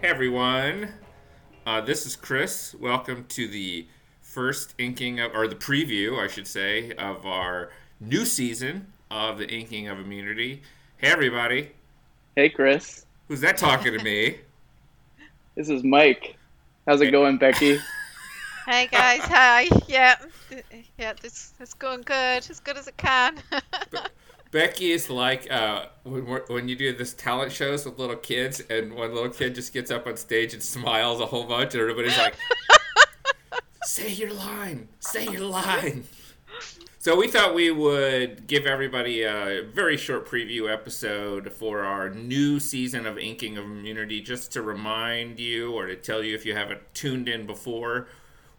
Hey everyone, uh, this is Chris. Welcome to the first inking of, or the preview, I should say, of our new season of the Inking of Immunity. Hey everybody, Hey, Chris. who's that talking to me? This is Mike. How's it going, Becky? Hey guys, hi. Yeah, yeah, this it's going good, as good as it can. Becky is like uh, when, when you do this talent shows with little kids, and one little kid just gets up on stage and smiles a whole bunch, and everybody's like, "Say your line, say your line." So we thought we would give everybody a very short preview episode for our new season of Inking of Immunity, just to remind you or to tell you if you haven't tuned in before.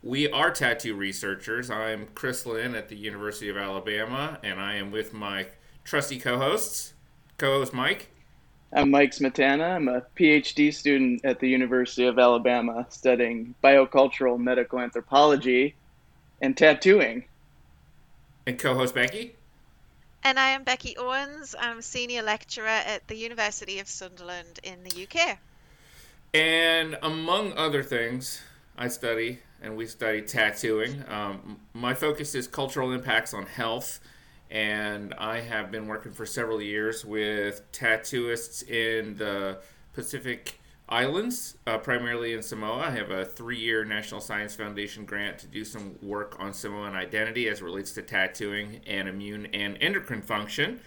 We are tattoo researchers. I'm Chris Lynn at the University of Alabama, and I am with my trusty co-hosts. Co-host Mike. I'm Mike Smetana. I'm a PhD student at the University of Alabama studying biocultural medical anthropology and tattooing. And co-host Becky. and I am Becky Owens. I'm a senior lecturer at the University of Sunderland in the UK. And among other things, I study and we study tattooing. Um, my focus is cultural impacts on health, and I have been working for several years with tattooists in the Pacific Islands, uh, primarily in Samoa. I have a three year National Science Foundation grant to do some work on Samoan identity as it relates to tattooing and immune and endocrine function.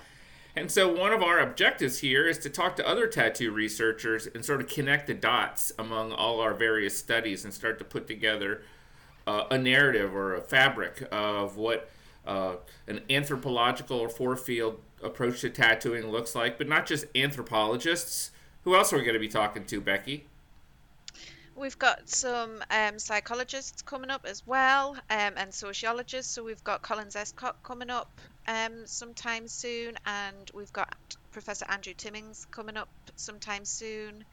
And so, one of our objectives here is to talk to other tattoo researchers and sort of connect the dots among all our various studies and start to put together uh, a narrative or a fabric of what uh, an anthropological or four field approach to tattooing looks like, but not just anthropologists. Who else are we going to be talking to, Becky? We've got some um, psychologists coming up as well, um, and sociologists. So we've got Collins Escott coming up um, sometime soon, and we've got Professor Andrew Timming coming up sometime soon,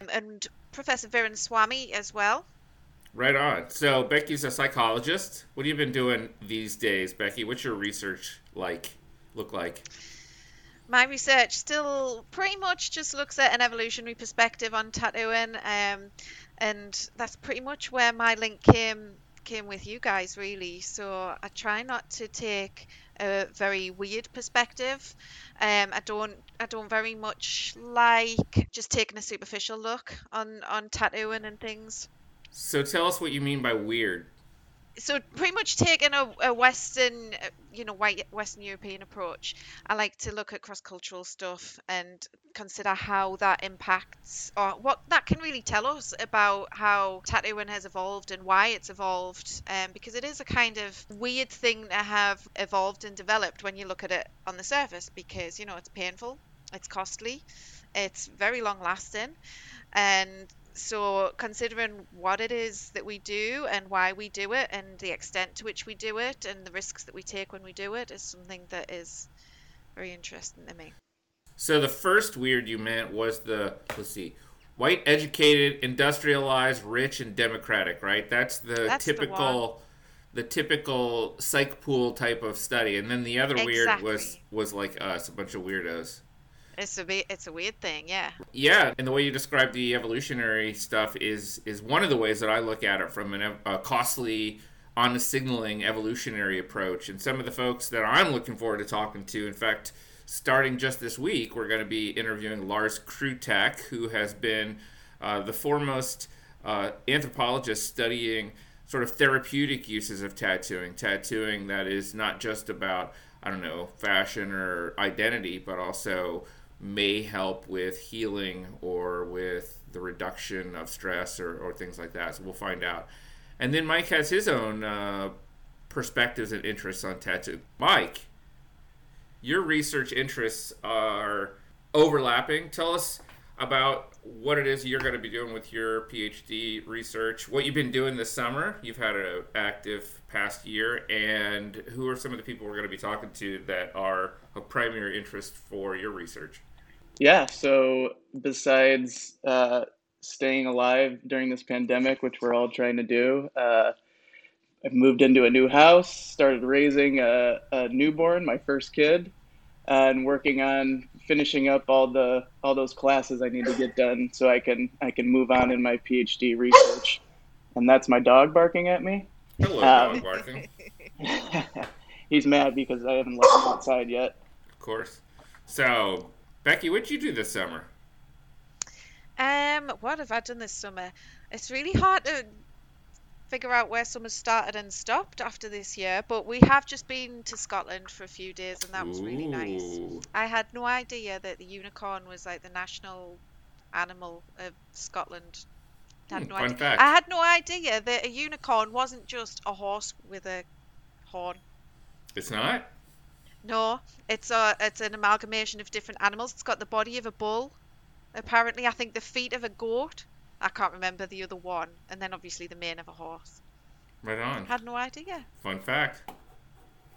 um, and Professor Viren Swami as well. Right on. So, Becky's a psychologist. What have you been doing these days, Becky? What's your research like? Look like? My research still pretty much just looks at an evolutionary perspective on tattooing, um, and that's pretty much where my link came came with you guys, really. So I try not to take a very weird perspective. Um, I don't I don't very much like just taking a superficial look on on tattooing and things. So, tell us what you mean by weird. so pretty much taking a, a western you know white western european approach i like to look at cross-cultural stuff and consider how that impacts or what that can really tell us about how tattooing has evolved and why it's evolved um, because it is a kind of weird thing to have evolved and developed when you look at it on the surface because you know it's painful it's costly it's very long lasting and so considering what it is that we do and why we do it and the extent to which we do it and the risks that we take when we do it is something that is very interesting to me So, the first weird you meant was the, let's see, white, educated, industrialized, rich, and democratic, right? That's the That's typical. The, typical psych pool type of study, and then the other weird was was like us, a bunch of weirdos. It's a bit it's a weird thing yeah Yeah, and the way you describe the evolutionary stuff is is one of the ways that I look at it from an, a costly, honest signaling evolutionary approach. And some of the folks that I'm looking forward to talking to, in fact, starting just this week, we're going to be interviewing Lars Krutak, who has been uh, the foremost uh, anthropologist studying sort of therapeutic uses of tattooing. Tattooing that is not just about I don't know fashion or identity, but also may help with healing or with the reduction of stress or, or things like that. So we'll find out. And then Mike has his own uh, perspectives and interests on tattoo. Mike, your research interests are overlapping. Tell us about what it is you're going to be doing with your PhD research, what you've been doing this summer. You've had an active past year, and who are some of the people we're going to be talking to that are of primary interest for your research? Yeah, so besides uh, staying alive during this pandemic, which we're all trying to do, uh, I've moved into a new house, started raising a, a newborn, my first kid. uh, and working on finishing up all the all those classes I need to get done so I can I can move on in my PhD research. And that's my dog barking at me. Hello, um, dog barking. He's mad because I haven't let him outside yet. Of course. So, Becky, what'd you do this summer? Um, what have I done this summer? It's really hard to figure out where summer started and stopped after this year, but we have just been to Scotland for a few days and that was really nice. I had no idea that the unicorn was like the national animal of Scotland. Had hmm, no idea. Fact. I had no idea that a unicorn wasn't just a horse with a horn. It's not? No, it's a it's an amalgamation of different animals. It's got the body of a bull. Apparently, I think the feet of a goat I can't remember the other one, and then obviously the mane of a horse. Right on. Had no idea. Fun fact.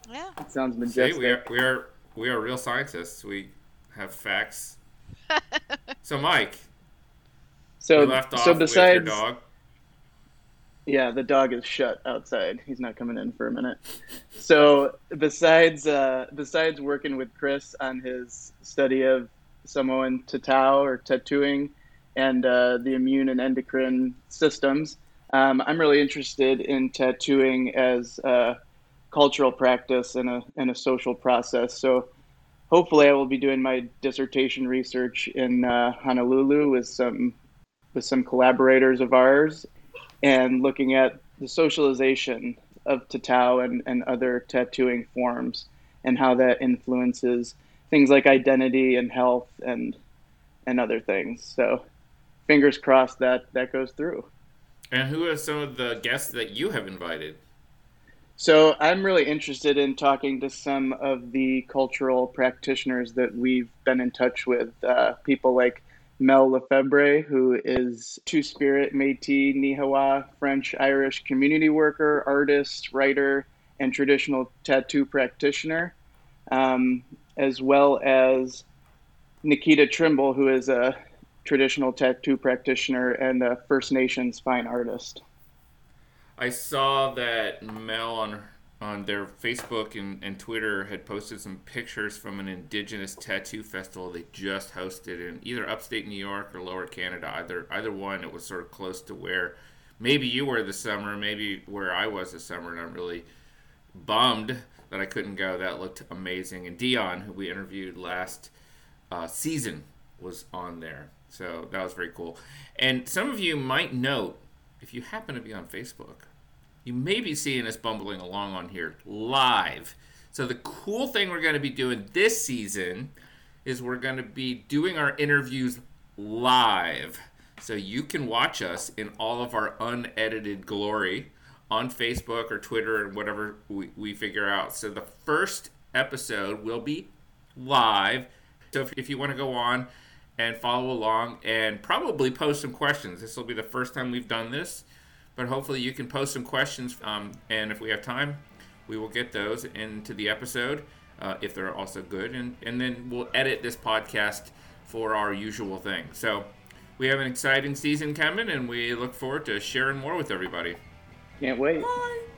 Yeah. It sounds majestic. See, we are we are we are real scientists. We have facts. so Mike. So left off so besides with your dog. Yeah, the dog is shut outside. He's not coming in for a minute. So besides uh, besides working with Chris on his study of Samoan tatau or tattooing, and uh, the immune and endocrine systems. Um, I'm really interested in tattooing as a cultural practice and a, and a social process. So hopefully I will be doing my dissertation research in uh, Honolulu with some with some collaborators of ours and looking at the socialization of tatau and, and other tattooing forms and how that influences things like identity and health and and other things. So fingers crossed that that goes through. And who are some of the guests that you have invited? So I'm really interested in talking to some of the cultural practitioners that we've been in touch with. Uh, people like Mel Lefebvre, who is Two Spirit Métis Nehiyaw French Irish community worker, artist, writer, and traditional tattoo practitioner, um, as well as Nakkita Trimble, who is a traditional tattoo practitioner and a First Nations fine artist. I saw that Mel on on their Facebook and, and Twitter had posted some pictures from an indigenous tattoo festival they just hosted in either upstate New York or lower Canada. Either either one, it was sort of close to where maybe you were this summer, maybe where I was this summer, and I'm really bummed that I couldn't go. That looked amazing. And Dion, who we interviewed last uh, season, was on there. So that was very cool. And some of you might note, if you happen to be on Facebook, you may be seeing us bumbling along on here live. So the cool thing we're going to be doing this season is we're going to be doing our interviews live. So you can watch us in all of our unedited glory on Facebook or Twitter and whatever we, we figure out. So the first episode will be live. So if, if you want to go on and follow along and probably post some questions. This will be the first time we've done this, but hopefully you can post some questions. Um, and if we have time, we will get those into the episode uh, if they're also good. And, and then we'll edit this podcast for our usual thing. So we have an exciting season coming, and we look forward to sharing more with everybody. Can't wait. Bye.